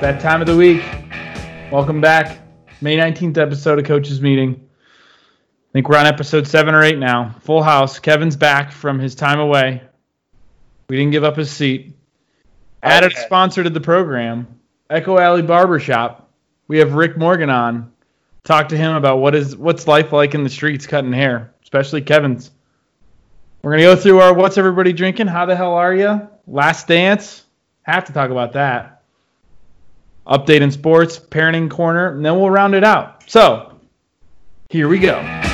that time of the week. Welcome back. May 19th episode of Coaches Meeting. I think we're on episode seven or eight now. Full house. Kevin's back from his time away. We didn't give up his seat. Added Okay. sponsor to the program, Echo Alley Barbershop. We have Rick Morgan on. Talk to him about what is what's life like in the streets cutting hair, especially Kevin's. We're gonna go through our what's everybody drinking, how the hell are you? Last dance. Have to talk about that update in sports, parenting corner, and then we'll round it out. So, here we go.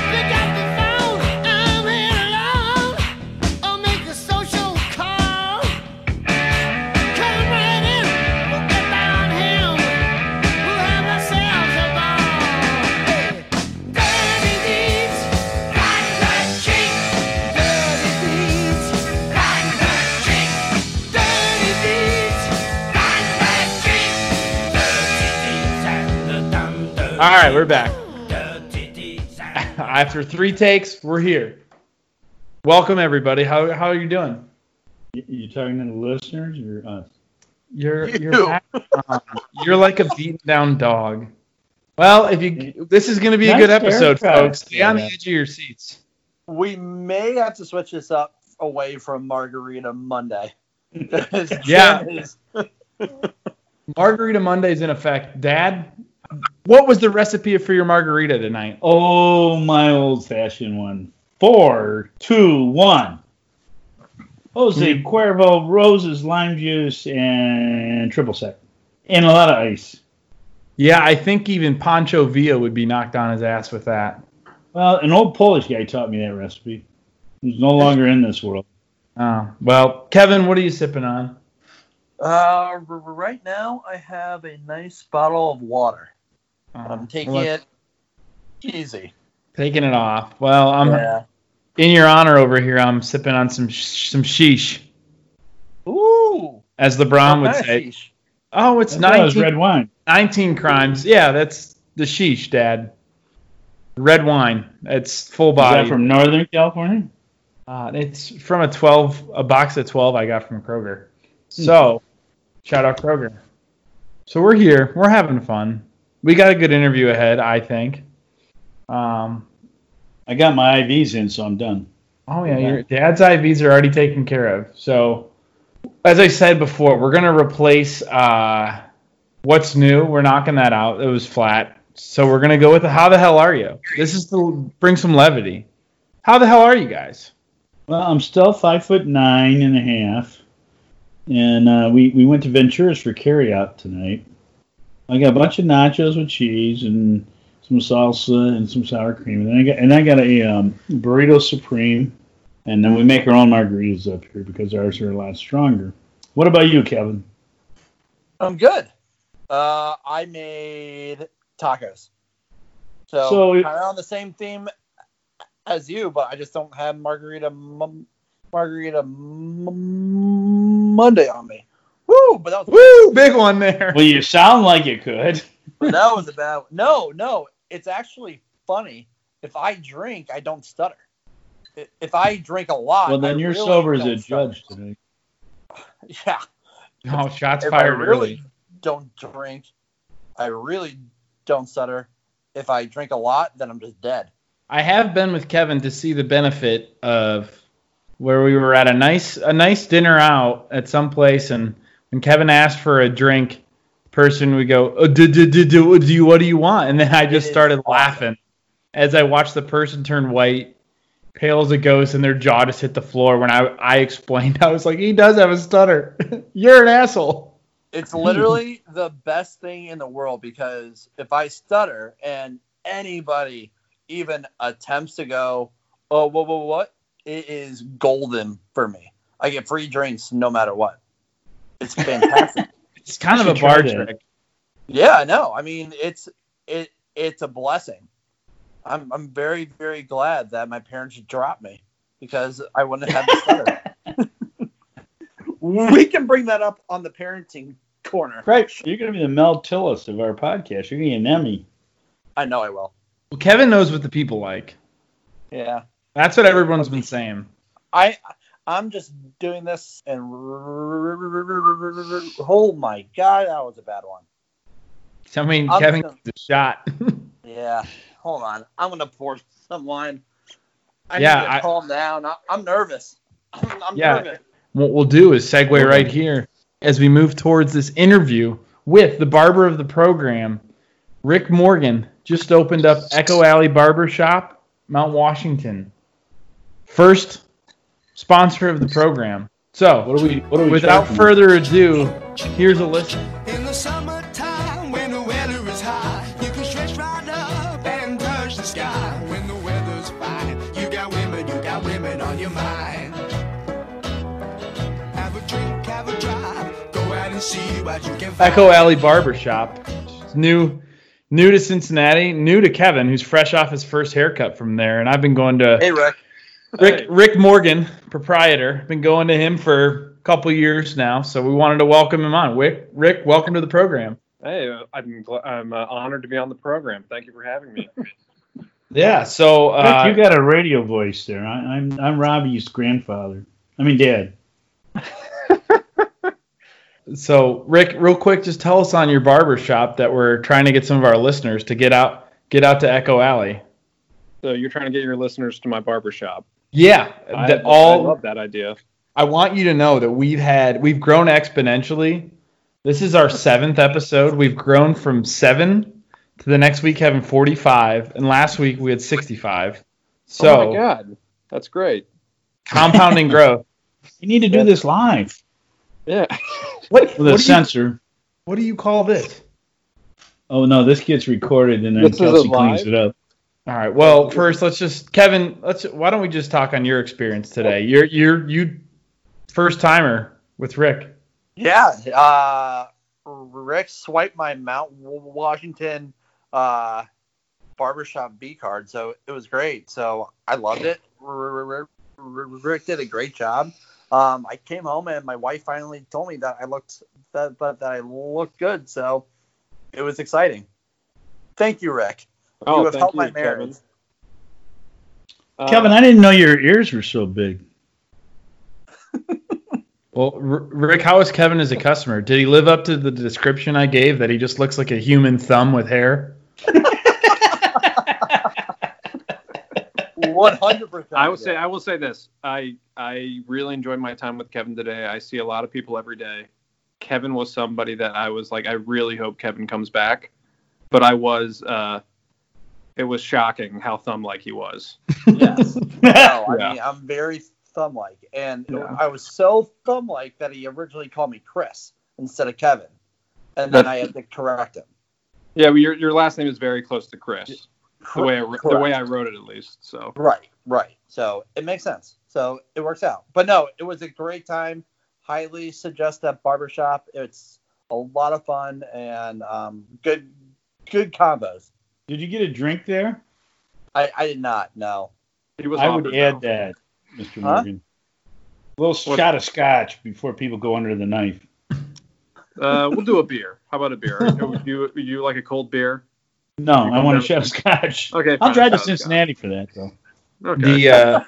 All right, we're back. Dirty deeds and After three takes, we're here. Welcome everybody. How how are you doing? You, you talking to the listeners or us? You're you're You. back on. you're like a beaten down dog. Well, if you this is going to be a good episode, haircut. folks. Stay on the edge of your seats. We may have to switch this up away from Margarita Monday. Yeah. Jen is- Margarita Monday's in effect. Dad, what was the recipe for your margarita tonight? Oh, my old fashioned one. Four, two, one. Jose Hmm. Cuervo, Rose's, lime juice, and triple sec. And a lot of ice. Yeah, I think even Pancho Villa would be knocked on his ass with that. Well, an old Polish guy taught me that recipe. He's no longer in this world. Oh, well, Kevin, what are you sipping on? Uh, r- r- right now, I have a nice bottle of water. Uh, I'm taking well, it easy. taking it off. Well, I'm yeah. in your honor over here. I'm sipping on some sh- some sheesh, Ooh. as LeBron would nice. say. Oh, it's I thought was 19, red wine. 19 crimes. Yeah, that's the sheesh, Dad. Red wine. It's full Is body. that from Northern California? Uh, it's from a 12, a box of 12 I got from Kroger. So, shout out Kroger. So we're here. We're having fun. We got a good interview ahead, I think. Um, I got my IVs in, so I'm done. oh yeah, your dad's IVs are already taken care of. So, as I said before, we're gonna replace uh, what's new. We're knocking that out. It was flat. So we're gonna go with the how the hell are you? This is to bring some levity. How the hell are you guys? Well, I'm still five foot nine and a half, and uh, we we went to Ventura's for carryout tonight. I got a bunch of nachos with cheese and some salsa and some sour cream, and then I got and I got a um, burrito supreme, and then we make our own margaritas up here because ours are a lot stronger. What about you, Kevin? I'm good. Uh, I made tacos. So, So- kind of on the same theme as you, but I just don't have margarita m- margarita m- Monday on me. Woo! But that was Woo, big one there. Well, you sound like you could. but that was a bad. One. No, no, it's actually funny. If I drink, I don't stutter. If I drink a lot, Well, then I you're really sober as a stutter. judge today. Yeah. No shots if I fired really early. don't drink, I really don't stutter. If I drink a lot, then I'm just dead. I have been with Kevin to see the benefit of where we were at a nice a nice dinner out at some place, and when Kevin asked for a drink, person would go, oh, do, do, do, do, do you, what do you want? And then I just started laughing as I watched the person turn white, pale as a ghost, and their jaw just hit the floor. When I I explained, I was like, he does have a stutter. You're an asshole. It's literally the best thing in the world because if I stutter and anybody even attempts to go, oh, whoa, whoa, what? It is golden for me. I get free drinks no matter what. It's fantastic. It's kind of a should bar that. trick. yeah, I know. I mean, it's it it's a blessing. I'm I'm very very glad that my parents dropped me because I wouldn't have had the stutter. we can bring that up on the parenting corner. Right. You're going to be the Mel Tillis of our podcast. You're going to get an Emmy. I know I will. Well, Kevin knows what the people like. Yeah. That's what everyone's been saying. I I'm just doing this and oh my god, that was a bad one. I mean, I'm Kevin just gets a shot. Yeah. Hold on. I'm gonna pour some wine. I Yeah, need to I- calm down. I, I'm nervous. I'm, I'm Yeah. nervous. what we'll do is segue right here as we move towards this interview with the barber of the program, Rick Morgan. Just opened up Echo Alley Barber Shop, Mount Washington. First sponsor of the program. So, What are we? What are we? without charging? further ado, here's a listen. In the summertime, when the weather is high, you can stretch right up and touch the sky. When the weather's fine, you got women, you got women on your mind. Have a drink, have a drive, go out and see what you can find. Echo Alley Barber Shop. It's new, new to Cincinnati, new to Kevin, who's fresh off his first haircut from there. And I've been going to Hey, Rick. Rick Rick Morgan, proprietor. Been going to him for a couple years now, so we wanted to welcome him on. Rick, Rick, welcome to the program. Hey, uh, I'm gl- I'm uh, honored to be on the program. Thank you for having me. Yeah. So Rick, uh, you got a radio voice there. I, I'm I'm Robbie's grandfather. I mean, dad. so Rick, real quick, just tell us on your barber shop that we're trying to get some of our listeners to get out get out to Echo Alley. So you're trying to get your listeners to my barber shop. Yeah, I, that I all love that idea. I want you to know that we've had we've grown exponentially. This is our seventh episode. We've grown from seven to the next week having forty five, and last week we had sixty five. So oh my god, that's great. compounding growth. You need to do this live Yeah. What with a what do, you, sensor. what do you call this? Oh no, this gets recorded and then This Kelsey cleans it up. All right. Well, first let's just Kevin. Let's why don't we just talk on your experience today? You're you're you first timer with Rick. Yeah. Uh, Rick swiped my Mount Washington uh, barbershop B card, so it was great. So I loved it. Rick did a great job. Um, I came home and my wife finally told me that I looked that, that, that I looked good. So it was exciting. Thank you, Rick. Oh, you have thank helped you, my Kevin. marriage. Uh, Kevin, I didn't know your ears were so big. Well, R- Rick, how is Kevin as a customer? Did he live up to the description I gave that he just looks like a human thumb with hair? One hundred percent. I will say I will say this. I I really enjoyed my time with Kevin today. I see a lot of people every day. Kevin was somebody that I was like, I really hope Kevin comes back. But I was uh it was shocking how thumb like he was. Yes. No, I Yeah. mean, I'm very thumb like. And Yeah. I was so thumb like that he originally called me Chris instead of Kevin. And then I had to correct him. Yeah, well, your your last name is very close to Chris. The way I, wr- the way I wrote it at least. So Right, right. So it makes sense. So it works out. But no, it was a great time. Highly suggest that barbershop. It's a lot of fun and um, good good combos. Did you get a drink there? I, I did not know. he was I would offered, add that, Mr. Huh? Morgan. A little What- shot of scotch before people go under the knife. Uh, we'll do a beer. How about a beer? would you would you like a cold beer? No, I want a shot of scotch. Okay. I'll drive to Scott, Scott. Cincinnati for that, though. Okay. The uh,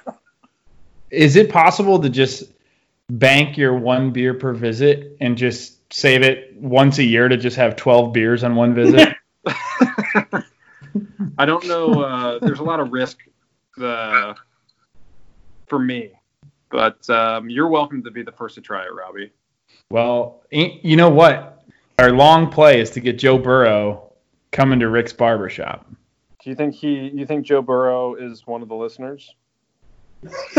is it possible to just bank your one beer per visit and just save it once a year to just have 12 beers on one visit? I don't know. Uh, there's a lot of risk uh, for me, but um, you're welcome to be the first to try it, Robbie. well, you know what? Our long play is to get Joe Burrow coming to Rick's barbershop. Do you think he? You think Joe Burrow is one of the listeners?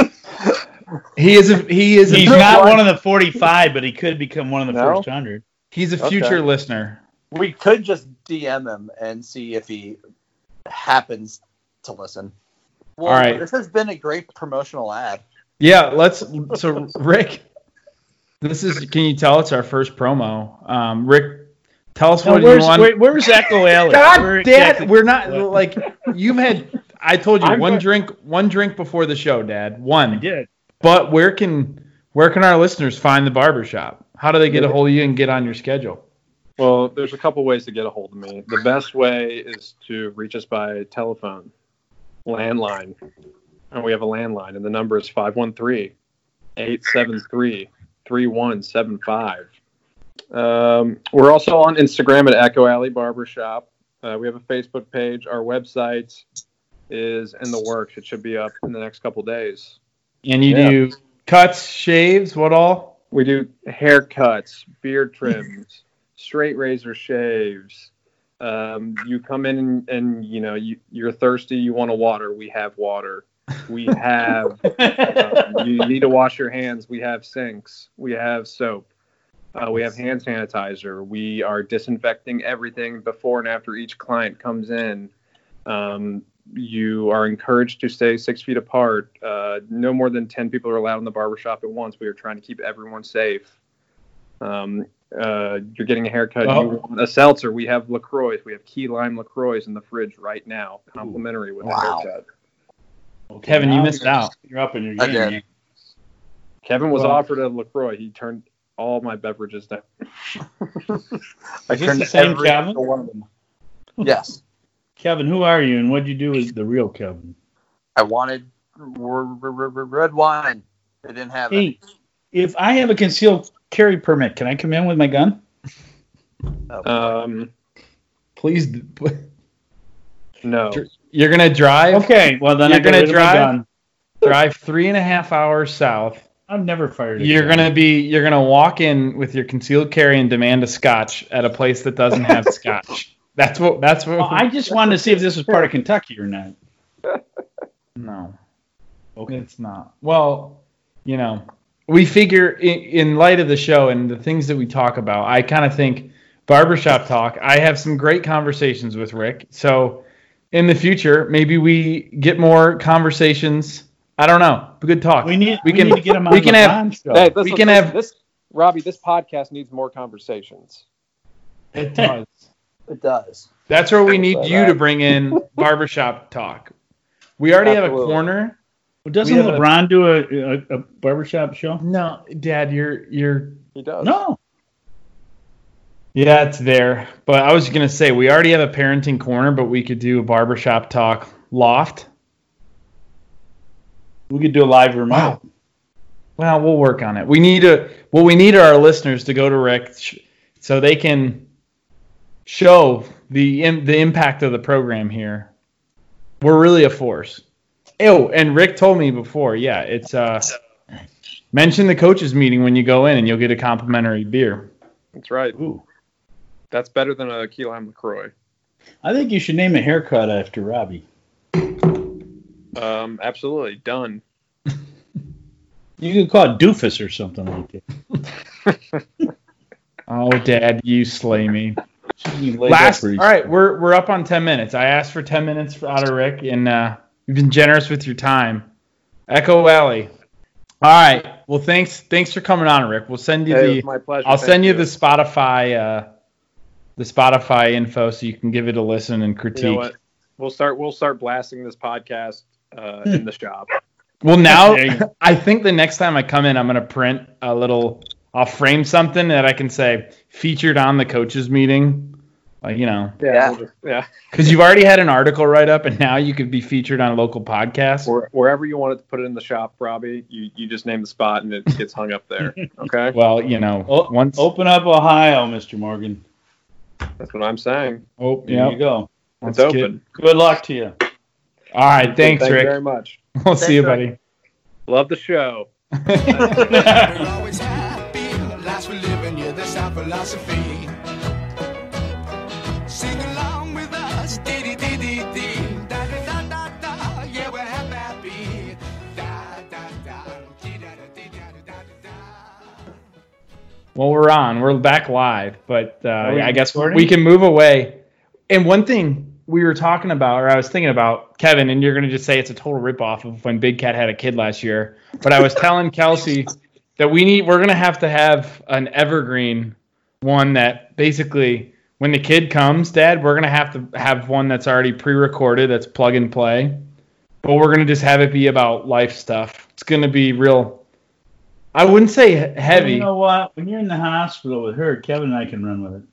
He is a he is a He's not one of the 45, but he could become one of the No? first 100. he's a Okay. future listener. We could just DM him and see if he happens to listen. Well, All right. This has been a great promotional ad. Yeah, let's. So Rick, this is. Can you tell it's our first promo? Um, Rick, tell us Now, what you where's, want. where, where's Echo Alley? God Where damn, exactly- we're not like you've had. I told you I'm one go- drink, one drink before the show, Dad. I One. did. But where can where can our listeners find the barbershop? How do they get a hold of you and get on your schedule? Well, there's a couple ways to get a hold of me. The best way is to reach us by telephone, landline. And we have a landline, and the number is 513 873 3175. Um, we're also on Instagram at Echo Alley Barbershop. Uh, we have a Facebook page. Our website is in the works. It should be up in the next couple days. And you Yeah. do cuts, shaves, what all? We do haircuts, beard trims, straight razor shaves. Um, you come in and, and you know you, you're thirsty. You want a water. We have water. We have. um, you need to wash your hands. We have sinks. We have soap. Uh, we have hand sanitizer. We are disinfecting everything before and after each client comes in. Um, you are encouraged to stay six feet apart. Uh, no more than 10 people are allowed in the barbershop at once. We are trying to keep everyone safe. Um, uh, you're getting a haircut. Oh. You want a seltzer. We have LaCroix. We have key lime LaCroix in the fridge right now, complimentary with Wow. a haircut. Kevin, you missed out. You're up in your I game. did. man. Kevin was Well- offered a LaCroix. He turned all my beverages down. I turned the same every Kevin? one of them. Yes. Kevin, who are you and what'd you do with the real Kevin? I wanted r- r- r- r- red wine. They didn't have it. Hey, if I have a concealed carry permit, can I come in with my gun? Um, Please, no. you're gonna drive Okay, well then You're I gonna rid of my drive? gun. drive three and a half hours south. I've never fired. A You're gun. gonna be you're gonna walk in with your concealed carry and demand a scotch at a place that doesn't have scotch. That's what that's what Well, I just wanted to see if this was part of Kentucky or not. no. Okay. It's not. Well, you know, we figure in, in light of the show and the things that we talk about, I kind of think barbershop talk. I have some great conversations with Rick. So in the future, maybe we get more conversations. I don't know. Good talk. We need We we, can- need to get him on we can the have- show. Hey, We can listen, have- this. Robbie, this podcast needs more conversations. It does. It does. That's where we need you that. to uh, bring in barbershop talk. We already have a corner. Well, doesn't we have a- LeBron do a, a, a barbershop show? No, Dad, you're you're He does. No. Yeah, it's there. But I was gonna say we already have a parenting corner, but we could do a barbershop talk loft. We could do a live remote. Well, we'll work on it. We need to. Well, we need our listeners to go to Rick sh- so they can show the im- the impact of the program here. We're really a force. Oh, and Rick told me before. Yeah, it's uh, mention the coaches meeting when you go in, and you'll get a complimentary beer. That's right. Ooh. That's better than a key lime LaCroix. I think you should name a haircut after Robbie. Um, absolutely. Done. You could call it Doofus or something like that. Oh, Dad, you slay me. Should Last, up all pretty right, we're we're up on ten minutes. I asked for ten minutes out of Rick, and uh, you've been generous with your time. Echo Valley. All right. Well, thanks thanks for coming on, Rick. We'll send you Hey, the my pleasure. I'll Thank send you the Spotify uh, the Spotify info so you can give it a listen and critique. You know? We'll start. We'll start blasting this podcast uh, in the shop. Well, now you. I think the next time I come in, I'm gonna print a little. I'll frame something that I can say featured on the coaches meeting, like you know, Yeah. we'll just- yeah. because you've already had an article write up, and now you could be featured on a local podcast. Where, wherever you wanted to put it in the shop, Robbie, you, you just name the spot and it gets hung up there. Okay, Well, you know, Oh, once. Open up Ohio, Mr. Morgan. that's what I'm saying. Oh, There yeah. you go. It's Let's get- open. Good luck to you. All right, thanks, Thank you Rick. very much. We'll see you, Rick. buddy. Love the show. Well, we're on. We're back live, but uh, I guess recording? we can move away. And one thing we were talking about, or I was thinking about, Kevin, and you're going to just say it's a total ripoff of when Big Cat had a kid last year. But I was telling Kelsey that we need, we're going to have to have an evergreen one that basically, when the kid comes, Dad, we're going to have to have one that's already pre-recorded, that's plug and play. But we're going to just have it be about life stuff. It's going to be real. I wouldn't say heavy. You know what? When you're in the hospital with her, Kevin and I can run with it.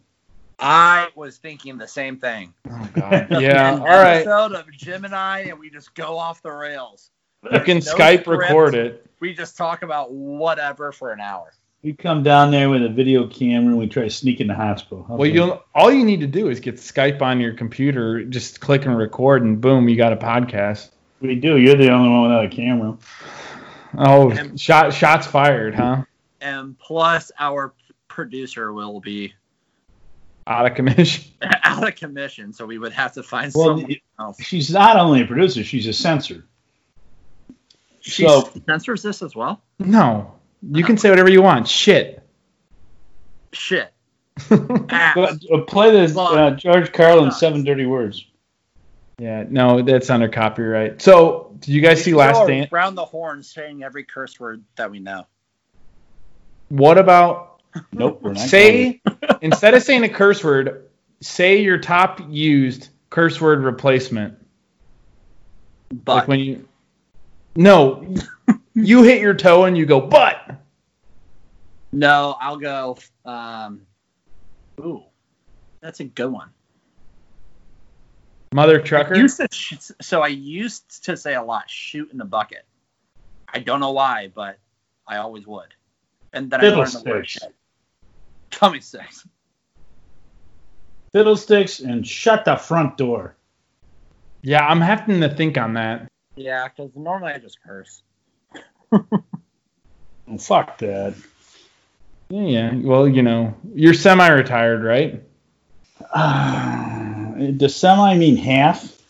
I was thinking the same thing. Oh, God. Yeah. All right. Episode of Jim and I, and we just go off the rails. You can No Skype script. record it. We just talk about whatever for an hour. We come down there with a video camera and we try to sneak in the hospital. How's Well, that? you all you need to do is get Skype on your computer, just click and record, and boom, you got a podcast. we do. You're the only one without a camera. Oh, And- shot shots fired, huh? And plus, our producer will be Out of commission. out of commission, so we would have to find Well, someone else. She's not only a producer; she's a censor. She so- censors this as well. No, you can say whatever you want. Shit. Shit. Ass. uh, play this uh, George Carlin Seven Dirty Words. Yeah, no, that's under copyright. So, did you guys see Last Go Dance? Around the horn, saying every curse word that we know. What about Nope, we're not. say instead of saying a curse word, say your top used curse word replacement. But Like when you No, you hit your toe and you go but. no, I'll go. Um, ooh, that's a good one. Mother trucker. Used to sh- so I used to say a lot, shoot in the bucket. I don't know why, but I always would. And then I learned the word Fiddlesticks. shit. Tummy sticks. Fiddlesticks and shut the front door. Yeah, I'm having to think on that. Yeah, because normally I just curse. Oh, fuck that. Yeah, yeah. Well, you know, you're semi-retired, right? Does semi mean half?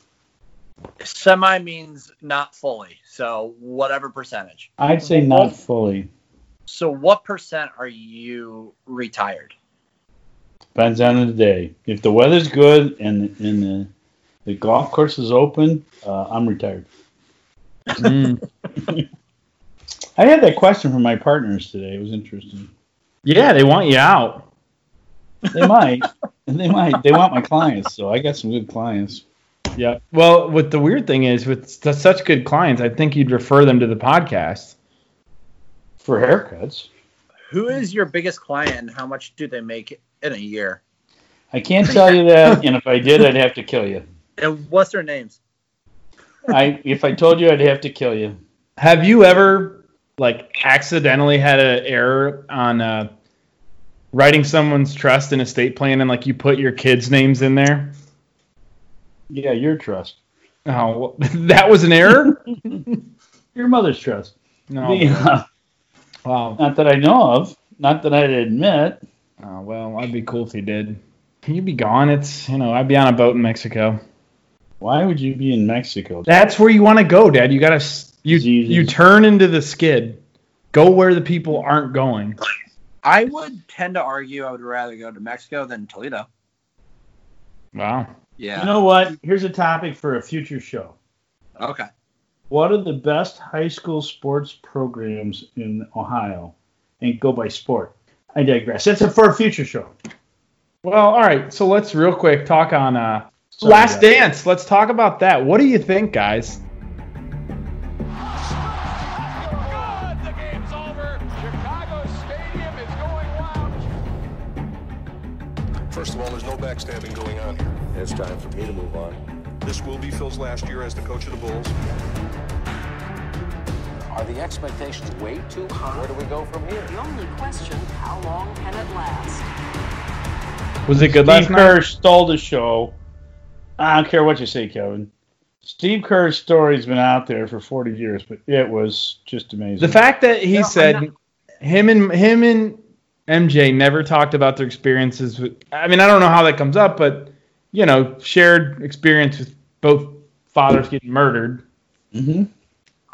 Semi means not fully, so whatever percentage. I'd say not fully. So what percent are you retired? Depends on the day. If the weather's good and and the the golf course is open, uh, I'm retired. Mm. I had that question from my partners today. It was interesting. yeah, they want you out. They might. they might. They want my clients, so I got some good clients. Yeah. Well, what the weird thing is with s- such good clients, I think you'd refer them to the podcast. For haircuts. Who is your biggest client and how much do they make in a year? I can't tell you that, and if I did, I'd have to kill you. And what's their names? I if I told you, I'd have to kill you. Have you ever like accidentally had an error on uh, writing someone's trust in estate plan and like you put your kids' names in there? Yeah, your trust. Oh, well, that was an error. Your mother's trust. No. The, uh, Wow. not that I know of. Not that I'd admit. Oh, well, I'd be cool if you did. Can you be gone? It's you know I'd be on a boat in Mexico. Why would you be in Mexico? That's where you want to go, Dad. You gotta you Diseases. you turn into the skid. Go where the people aren't going. I would tend to argue I would rather go to Mexico than Toledo. Wow. Yeah. You know what? Here's a topic for a future show. okay. What are the best high school sports programs in Ohio? And go by sport. I digress. That's it for a future show. Well, all right. So let's real quick talk on uh, Sorry, Last guys. Dance. Let's talk about that. What do you think, guys? Backstabbing going on here. It's time for me to move on. This will be Phil's last year as the coach of the Bulls. Are the expectations way too high? Where do we go from here? The only question, how long can it last? Was it good Steve last Kerr stole the show. I don't care what you say, Kevin. Steve Kerr's story's been out there for 40 years, but it was just amazing. The fact that he No, said not- him and him and MJ never talked about their experiences with. I mean, I don't know how that comes up, but you know, shared experience with both fathers getting murdered. hmm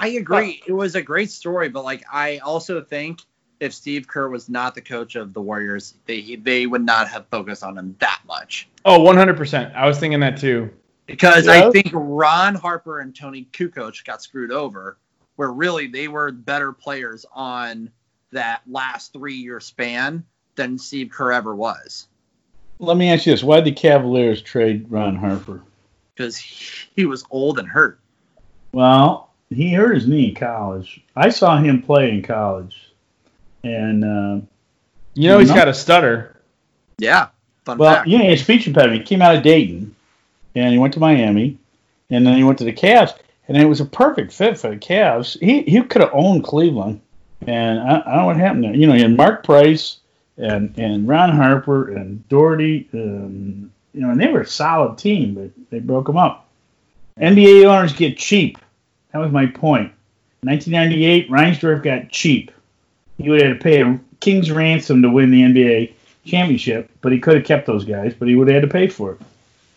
I agree. It was a great story, but like I also think if Steve Kerr was not the coach of the Warriors, they they would not have focused on him that much. Oh, 100%. I was thinking that too. Because Yeah. I think Ron Harper and Toni Kukoc got screwed over, where really they were better players on that last three year span than Steve Kerr ever was. Let me ask you this: Why did the Cavaliers trade Ron Harper? Because he was old and hurt. Well, he hurt his knee in college. I saw him play in college, and uh, You know, he's No. got a stutter. Yeah. Fun well, fact. yeah, his speech impediment. He came out of Dayton, and he went to Miami, and then he went to the Cavs, and it was a perfect fit for the Cavs. He he could have owned Cleveland. And I, I don't know what happened there. You know, you had Mark Price and and Ron Harper and Daugherty. Um, you know, and they were a solid team, but they broke them up. NBA owners get cheap. That was my point. 1998, Reinsdorf got cheap. He would have had to pay a king's ransom to win the NBA championship, but he could have kept those guys, but he would have had to pay for it.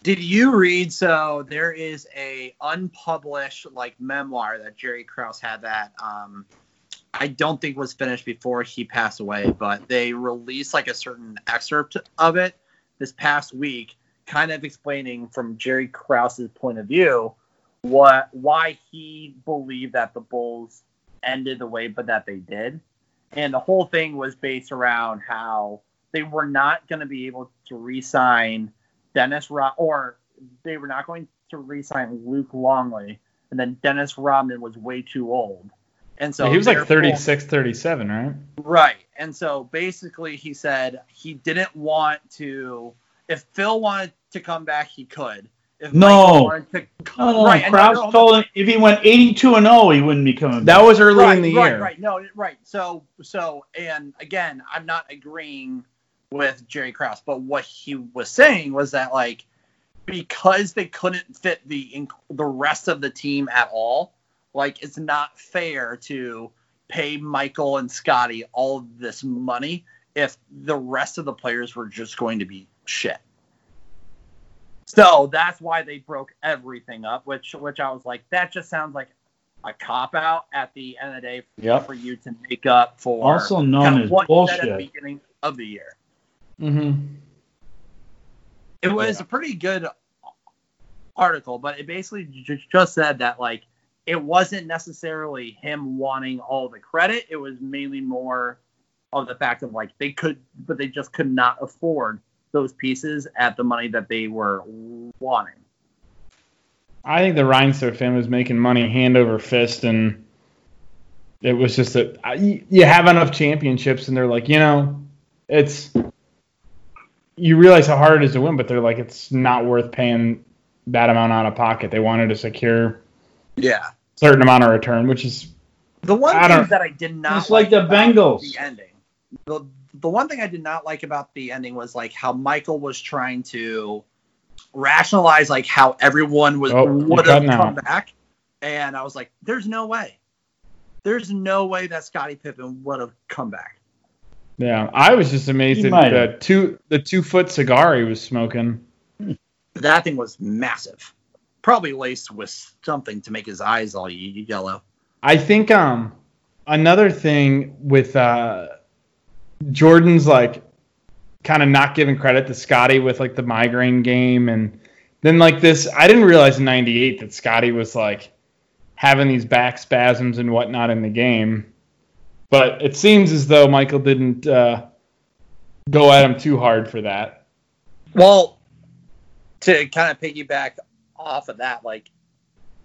Did you read? So there is a unpublished like memoir that Jerry Krause had that um, I don't think was finished before he passed away, but they released like a certain excerpt of it this past week, kind of explaining from Jerry Krause's point of view what why he believed that the Bulls ended the way but that they did. And the whole thing was based around how they were not going to be able to re-sign Dennis Rod or they were not going to re-sign Luke Longley, and then Dennis Rodman was way too old. And so he was like therefore- 36, 37, right? Right. And so basically, he said he didn't want to. If Phil wanted to come back, he could. If No. Michael to, oh, No, no, right. and Krause no, no, told him if he went 82 and 0, he wouldn't be coming Back. That was early right, in the right, year. Right. No. Right. So. So. And again, I'm not agreeing with Jerry Krause, but what he was saying was that like because they couldn't fit the inc- the rest of the team at all, like it's not fair to pay Michael and Scottie all this money if the rest of the players were just going to be shit. So that's why they broke everything up, which which I was like, that just sounds like a cop out at the end of the day Yep. for you to make up for Also known kind of as what you at the bullshit. beginning of the year. Mm-hmm. It was a pretty good article, but it basically ju- just said that like it wasn't necessarily him wanting all the credit. It was mainly more of the fact of like they could, but they just could not afford those pieces at the money that they were wanting. I think the Reinsdorf family was making money hand over fist, and it was just that you have enough championships, and they're like, you know, it's you realize how hard it is to win, but they're like, it's not worth paying that amount out of pocket. They wanted to secure Yeah. certain amount of return, which is The one I thing that I did not It's like the about Bengals. the ending. The the one thing I did not like about the ending was like how Michael was trying to rationalize like how everyone was Oh, would have come out. back, and I was like, "There's no way, there's no way that Scottie Pippen would have come back." yeah. I was just amazed He at the two the two foot cigar he was smoking. That thing was massive, probably laced with something to make his eyes all yellow. I think um another thing with uh Jordan's like kind of not giving credit to Scottie with like the migraine game and then like this I didn't realize in 98 that Scottie was like having these back spasms and whatnot in the game. But it seems as though Michael didn't uh, go at him too hard for that. Well, to kind of piggyback off of that, like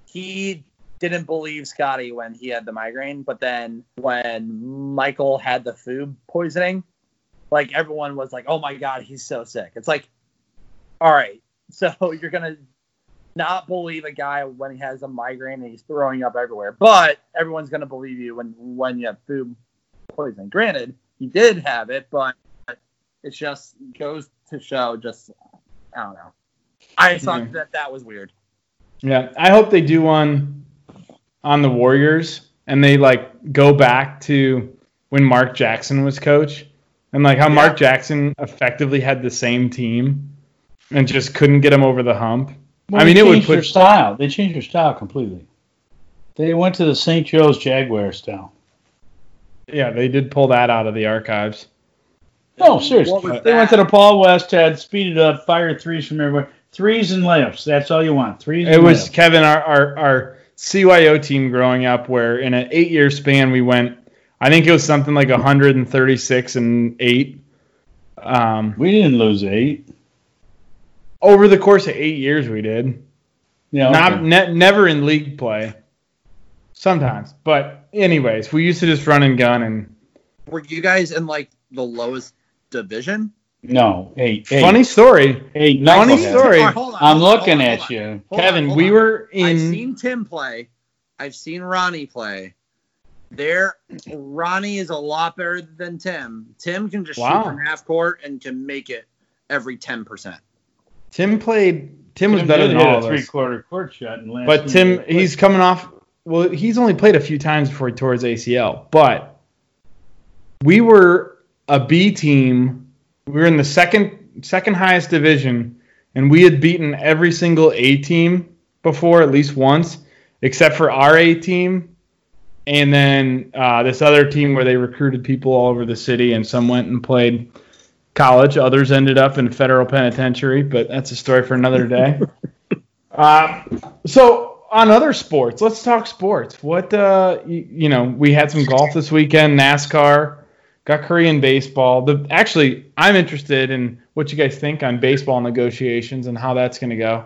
he didn't believe Scottie when he had the migraine, but then when Michael had the food poisoning, like everyone was like, "Oh my god, he's so sick." It's like, all right, so you're gonna not believe a guy when he has a migraine and he's throwing up everywhere, but everyone's gonna believe you when when you have food poisoning. Granted, he did have it, but it just goes to show just I don't know. I thought Yeah. that that was weird. Yeah, I hope they do one on the Warriors and they like go back to when Mark Jackson was coach and like how Mark Jackson effectively had the same team and just couldn't get him over the hump. Well, I mean, it would changed their put style. They changed their style completely. They went to the St. Joe's Jaguar style. yeah, they did pull that out of the archives. No, seriously. They went to the Paul Westhead speeded up, fire threes from everywhere. Threes and layups. That's all you want. Threes. It and was layups. Kevin, our, our our CYO team growing up, where in an eight year span we went. I think it was something like 136 and eight. Um, We didn't lose eight. over the course of eight years, we did. Yeah. Not okay. ne- never in league play. Sometimes, but anyways, we used to just run and gun and Were you guys in like the lowest division? No eight. eight. funny story. Eight. funny knucklehead. story. All right, hold on, I'm hold on, looking hold on, at on. you. Hold Kevin, on, we on. were I've seen Tim play. I've seen Ronnie play. There, Ronnie is a lot better than Tim. Tim can just Wow. shoot from half court and can make it every ten percent. Tim played. Tim was better than hit all of us. three quarter court shot in last But Tim, of the play. he's coming off. Well, he's only played a few times before he tore his ACL. But we were a B team. We were in the second second highest division, and we had beaten every single A team before at least once, except for our A team, and then uh, this other team where they recruited people all over the city, and some went and played college. Others ended up in federal penitentiary, but that's a story for another day. uh, so on other sports, let's talk sports. What uh, you, you know, we had some golf this weekend, NASCAR, got Korean baseball. The actually, I'm interested in what you guys think on baseball negotiations and how that's going to go.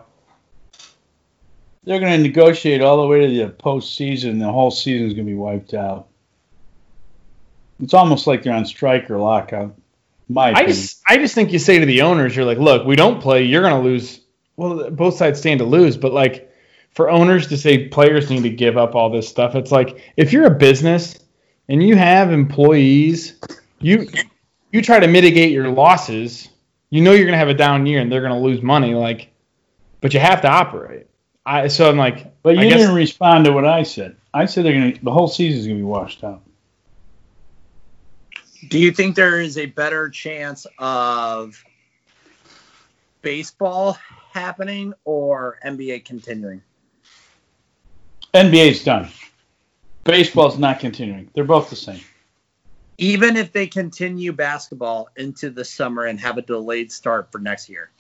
They're going to negotiate all the way to the postseason. The whole season's going to be wiped out. It's almost like they're on strike or lockout. My I opinion. just, I just think you say to the owners, you're like, look, we don't play, you're going to lose. Well, both sides stand to lose, but like for owners to say players need to give up all this stuff, it's like if you're a business and you have employees, you you try to mitigate your losses. You know you're going to have a down year and they're going to lose money, like, but you have to operate. I so I'm like, But you I guess, didn't respond to what I said. I said they're going to the whole season's going to be washed out. Do you think there is a better chance of baseball happening or NBA continuing? NBA's done. Baseball's not continuing. They're both the same. Even if they continue basketball into the summer and have a delayed start for next year.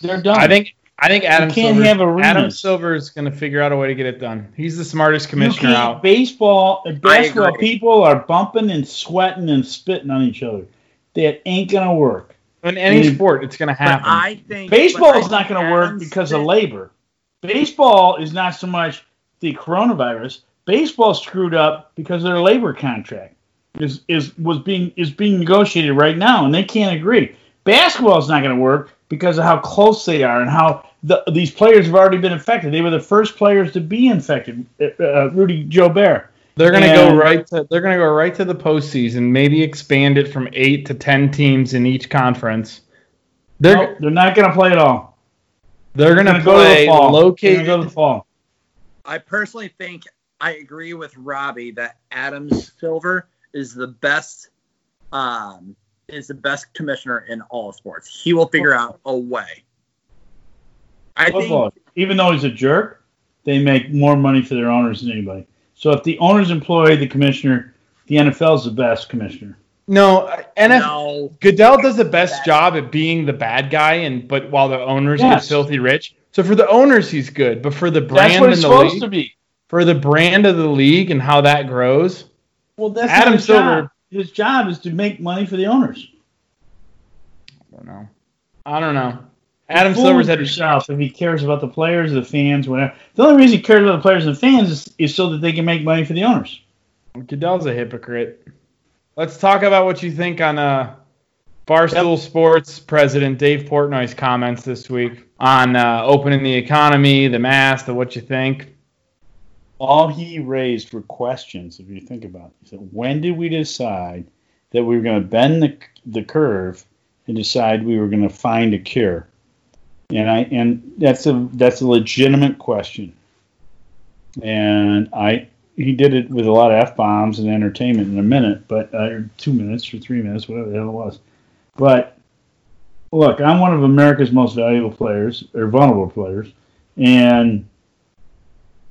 They're done. I think I think Adam can't Silver, have arenas. Adam Silver is going to figure out a way to get it done. He's the smartest You commissioner can't- out. Baseball, basketball people are bumping and sweating and spitting on each other. That ain't going to work. In any sport, it's going to But happen. I think Baseball is I not going to think work because of labor. Baseball is not so much the coronavirus. Baseball screwed up because their labor contract is is was being is being negotiated right now, and they can't agree. Basketball is not going to work because of how close they are and how the, these players have already been infected. They were the first players to be infected. Uh, uh, Rudy Gobert. They're going to go right to they're going to go right to the postseason. Maybe expand it from eight to ten teams in each conference. They're Nope, they're not going to play at all. they're They're gonna go to the fall. They're located. gonna go to the fall. I personally think I agree with Robbie that Adam Silver is the best um is the best commissioner in all sports. He will figure out a way. I think. Even though he's a jerk, they make more money for their owners than anybody. So if the owners employ the commissioner, the NFL is the best commissioner. no, NFL no Goodell does the best job at being the bad guy, and but while the owners Yes. get filthy rich. So for the owners, he's good, but for the That's brand what in it's the supposed league, to be. For the brand of the league and how that grows, Well, that's Adam his Silver- Job. His job is to make money for the owners. I don't know. I don't know. Adam Fool Silver's had yourself if he cares about the players, the fans, whatever. The only reason he cares about the players and the fans is, is so that they can make money for the owners. Goodell's a hypocrite. Let's talk about what you think on uh, Barstool Sports president Dave Portnoy's comments this week on uh, opening the economy, the mask, the what you think. All he raised were questions. If you think about it, he said, "When did we decide that we were going to bend the the curve and decide we were going to find a cure?" And I and that's a that's a legitimate question. And I he did it with a lot of f bombs and entertainment in a minute, but uh, two minutes or three minutes, whatever the hell it was. But look, I'm one of America's most valuable players or vulnerable players, and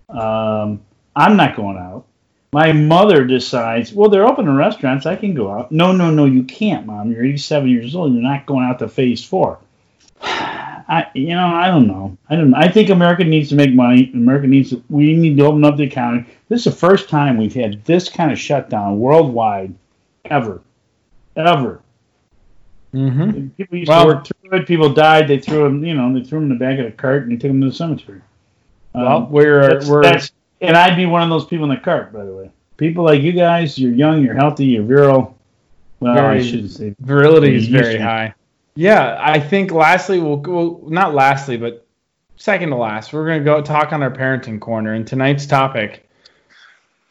um, I'm not going out. My mother decides, well, they're opening restaurants. I can go out. No, no, no, you can't, mom. You're 87 years old. You're not going out to phase four. I, you know, I don't know. I don't. I think America needs to make money. America needs to. We need to open up the economy. This is the first time we've had this kind of shutdown worldwide, ever, ever. Mm-hmm. People used Well- to work through it. People died. They threw them. You know, they threw them in the back of a cart and they took them to the cemetery. Um, Well, we're that's, we're that's, and I'd be one of those people in the cart, by the way. People like you guys, you're young, you're healthy, you're virile. Well, I shouldn't say. virility is very to. high. Yeah, I think lastly we'll go not lastly, but second to last, we're gonna go talk on our parenting corner. And tonight's topic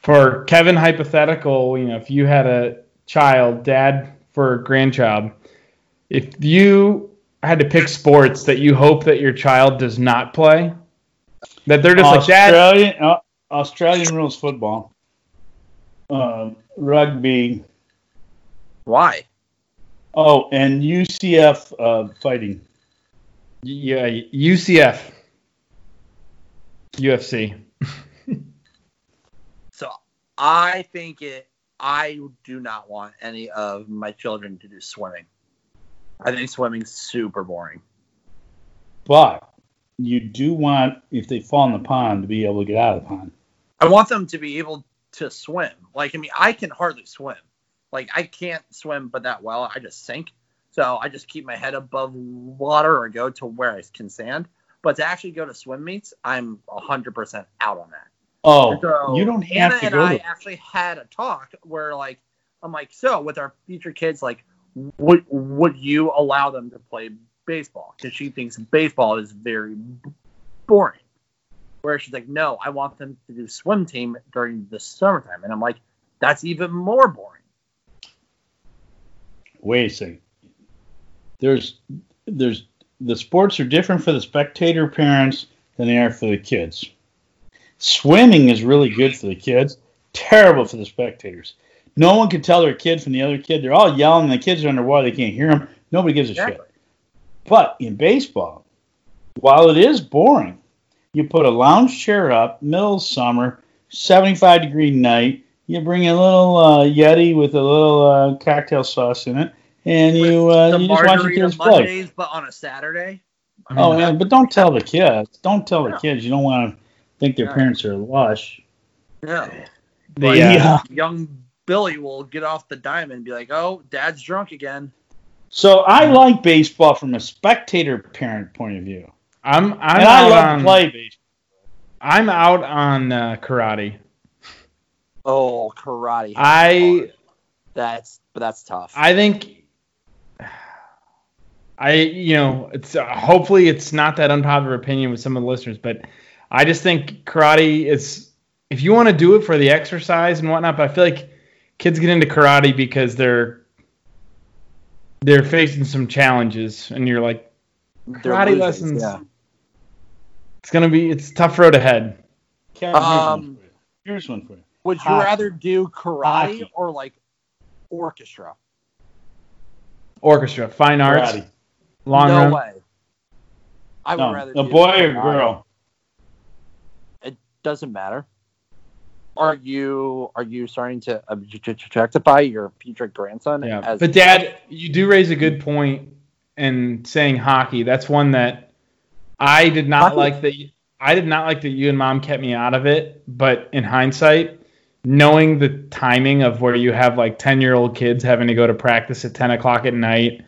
for Kevin hypothetical, you know, if you had a child, dad for a grandchild, if you had to pick sports that you hope that your child does not play, that they're just like dad. Australian, uh, Australian rules football, uh, rugby. Why? Oh, and UCF uh, fighting. Yeah, UCF, UFC. So I think it. I do not want any of my children to do swimming. I think swimming's super boring. But you do want, if they fall in the pond, to be able to get out of the pond. I want them to be able to swim. Like, I mean, I can hardly swim. Like, I can't swim but that well. I just sink. So I just keep my head above water or go to where I can stand. But to actually go to swim meets, I'm 100% out on that. Oh, So you don't have Anna to and go I to. actually had a talk where, like, I'm like, so with our future kids, like, would would you allow them to play baseball? Because she thinks baseball is very b- boring. Where she's like, no, I want them to do swim team during the summertime, and I'm like, that's even more boring. Wait a second. There's, there's the sports are different for the spectator parents than they are for the kids. Swimming is really good for the kids, terrible for the spectators. No one can tell their kid from the other kid. They're all yelling. The kids are underwater. They can't hear them. Nobody gives a shit. Exactly. But in baseball, while it is boring, you put a lounge chair up, middle of summer, 75 degree night. You bring a little uh, Yeti with a little uh, cocktail sauce in it, and you uh, you just watch the margarita kids play. Mondays, but on a Saturday. I mean, Oh, man, but don't tell the kids. Don't tell the kids. You don't want to think their No. parents are lush. no. The, But uh, Yeah. young Billy will get off the diamond and be like, "Oh, Dad's drunk again." So I like baseball from a spectator parent point of view, I'm I'm and I out love on to play baseball. I'm out on uh, karate. Oh, karate. I that's but that's tough. I think I you know it's uh, hopefully it's not that unpopular opinion with some of the listeners, but I just think karate is if you want to do it for the exercise and whatnot. But I feel like kids get into karate because they're they're facing some challenges, and you're like karate losing, lessons. Yeah. It's gonna be it's a tough road ahead. Kevin, here's, one Um, for you. here's one for you. Would you rather do karate Hockey. or like orchestra? Orchestra, fine arts, Karate. long no run. way. I would No, rather a do boy or girl? It doesn't matter. Are you are you starting to objectify your future grandson? Yeah, as but Dad, you do raise a good point in saying hockey. That's one that I did not Hockey- like that. I did not like that you and Mom kept me out of it. But in hindsight, knowing the timing of where you have like ten year old kids having to go to practice at ten o'clock at night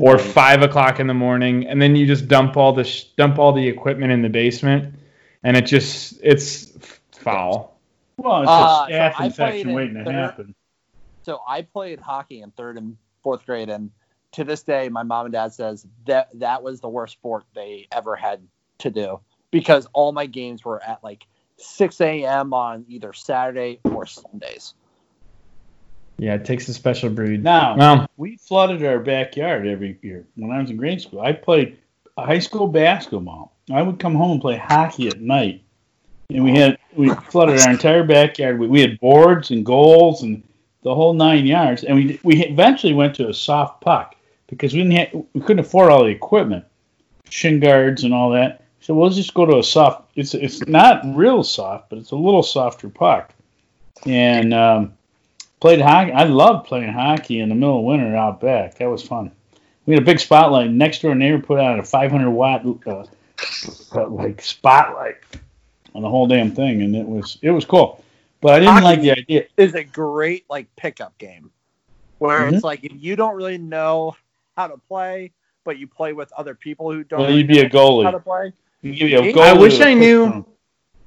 or five o'clock in the morning, and then you just dump all the sh- dump all the equipment in the basement, and it just it's foul. Well, it's Uh, a so staph I played infection in waiting to third- happen. So I played hockey in third and fourth grade, and to this day, my mom and dad says that that was the worst sport they ever had to do because all my games were at like 6 a.m. on either Saturday or Sundays. Yeah, it takes a special breed. Now, Well, we flooded our backyard every year. When I was in grade school, I played high school basketball. I would come home and play hockey at night, and we had we flooded our entire backyard. We, we had boards and goals and the whole nine yards. And we we eventually went to a soft puck because we didn't have, we couldn't afford all the equipment, shin guards and all that. So we'll just go to a soft. It's it's not real soft, but it's a little softer puck. And um, played hockey. I loved playing hockey in the middle of winter out back. That was fun. We had a big spotlight. Next door neighbor put out a 500 watt uh, uh, like spotlight on the whole damn thing, and it was it was cool. But I didn't Hockey- like the idea. Is a great like pickup game where Mhm. it's like if you don't really know how to play, but you play with other people who don't Well, really you'd be a know how to play. You give you a goalie I wish with a I push knew- through.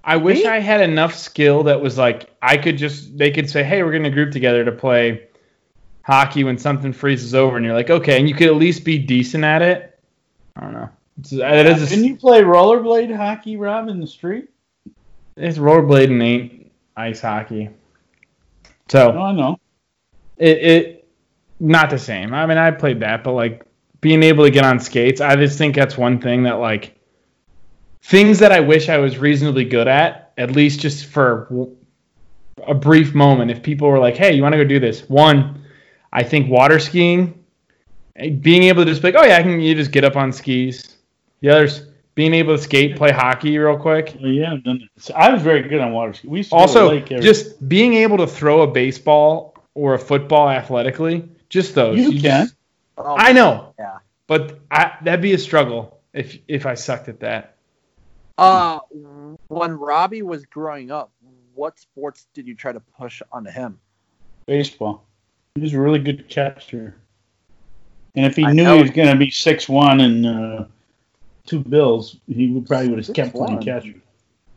I wish Me? I had enough skill that was like I could just they could say, "Hey, we're going to group together to play hockey when something freezes over," and you're like, "Okay," and you could at least be decent at it. I don't know. It's, it is Didn't you play rollerblade hockey, Rob, in the street? It's rollerblading ain't ice hockey. So Oh, I know. it, it not the same. I mean, I played that, but like being able to get on skates, I just think that's one thing that like things that I wish I was reasonably good at, at least just for a brief moment. If people were like, "Hey, you want to go do this?" One, I think water skiing, eh, being able to just be like, "Oh yeah, I can," you just get up on skis. The others, being able to skate, play hockey real quick. Well, yeah, I've done that. So I was very good on water ski. We used to Also, lake just being able to throw a baseball or a football athletically, just those. You just- can. Oh, I know. Yeah. But I, that'd be a struggle if if I sucked at that. Uh, when Robbie was growing up, what sports did you try to push onto him? baseball. He was a really good catcher. And if he I knew know. he was going to be six one and uh, two bills, he would probably would have kept playing catcher.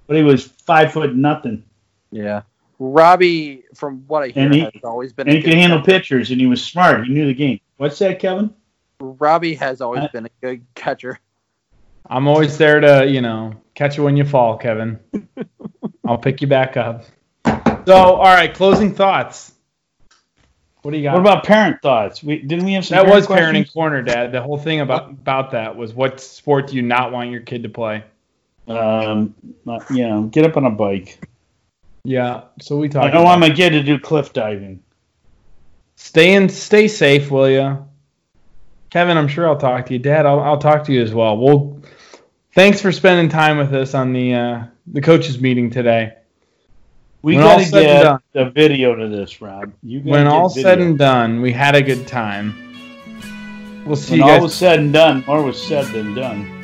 But he was five foot nothing, Yeah. Robbie, from what I hear, And he- has always been. and a he good could handle catcher. pitchers, and he was smart. He knew the game. What's that, Kevin? Robbie has always I- been a good catcher. I'm always there to you know catch you when you fall, Kevin. I'll pick you back up. So, all right, closing thoughts. What do you got? What about parent thoughts? We didn't we have some that parent was parenting corner, Dad. The whole thing about about that was what sport do you not want your kid to play? Um, uh, you know, get up on a bike. Yeah, so we talked. I don't want my kid to do cliff diving. Stay in, stay safe, will you? Kevin, I'm sure I'll talk to you. Dad, I'll, I'll talk to you as well. Well, thanks for spending time with us on the uh, the coaches meeting today. We When gotta get done. the video to this, Rob. You When all video. said and done, we had a good time. We'll see when you all was said and done, more was said than done.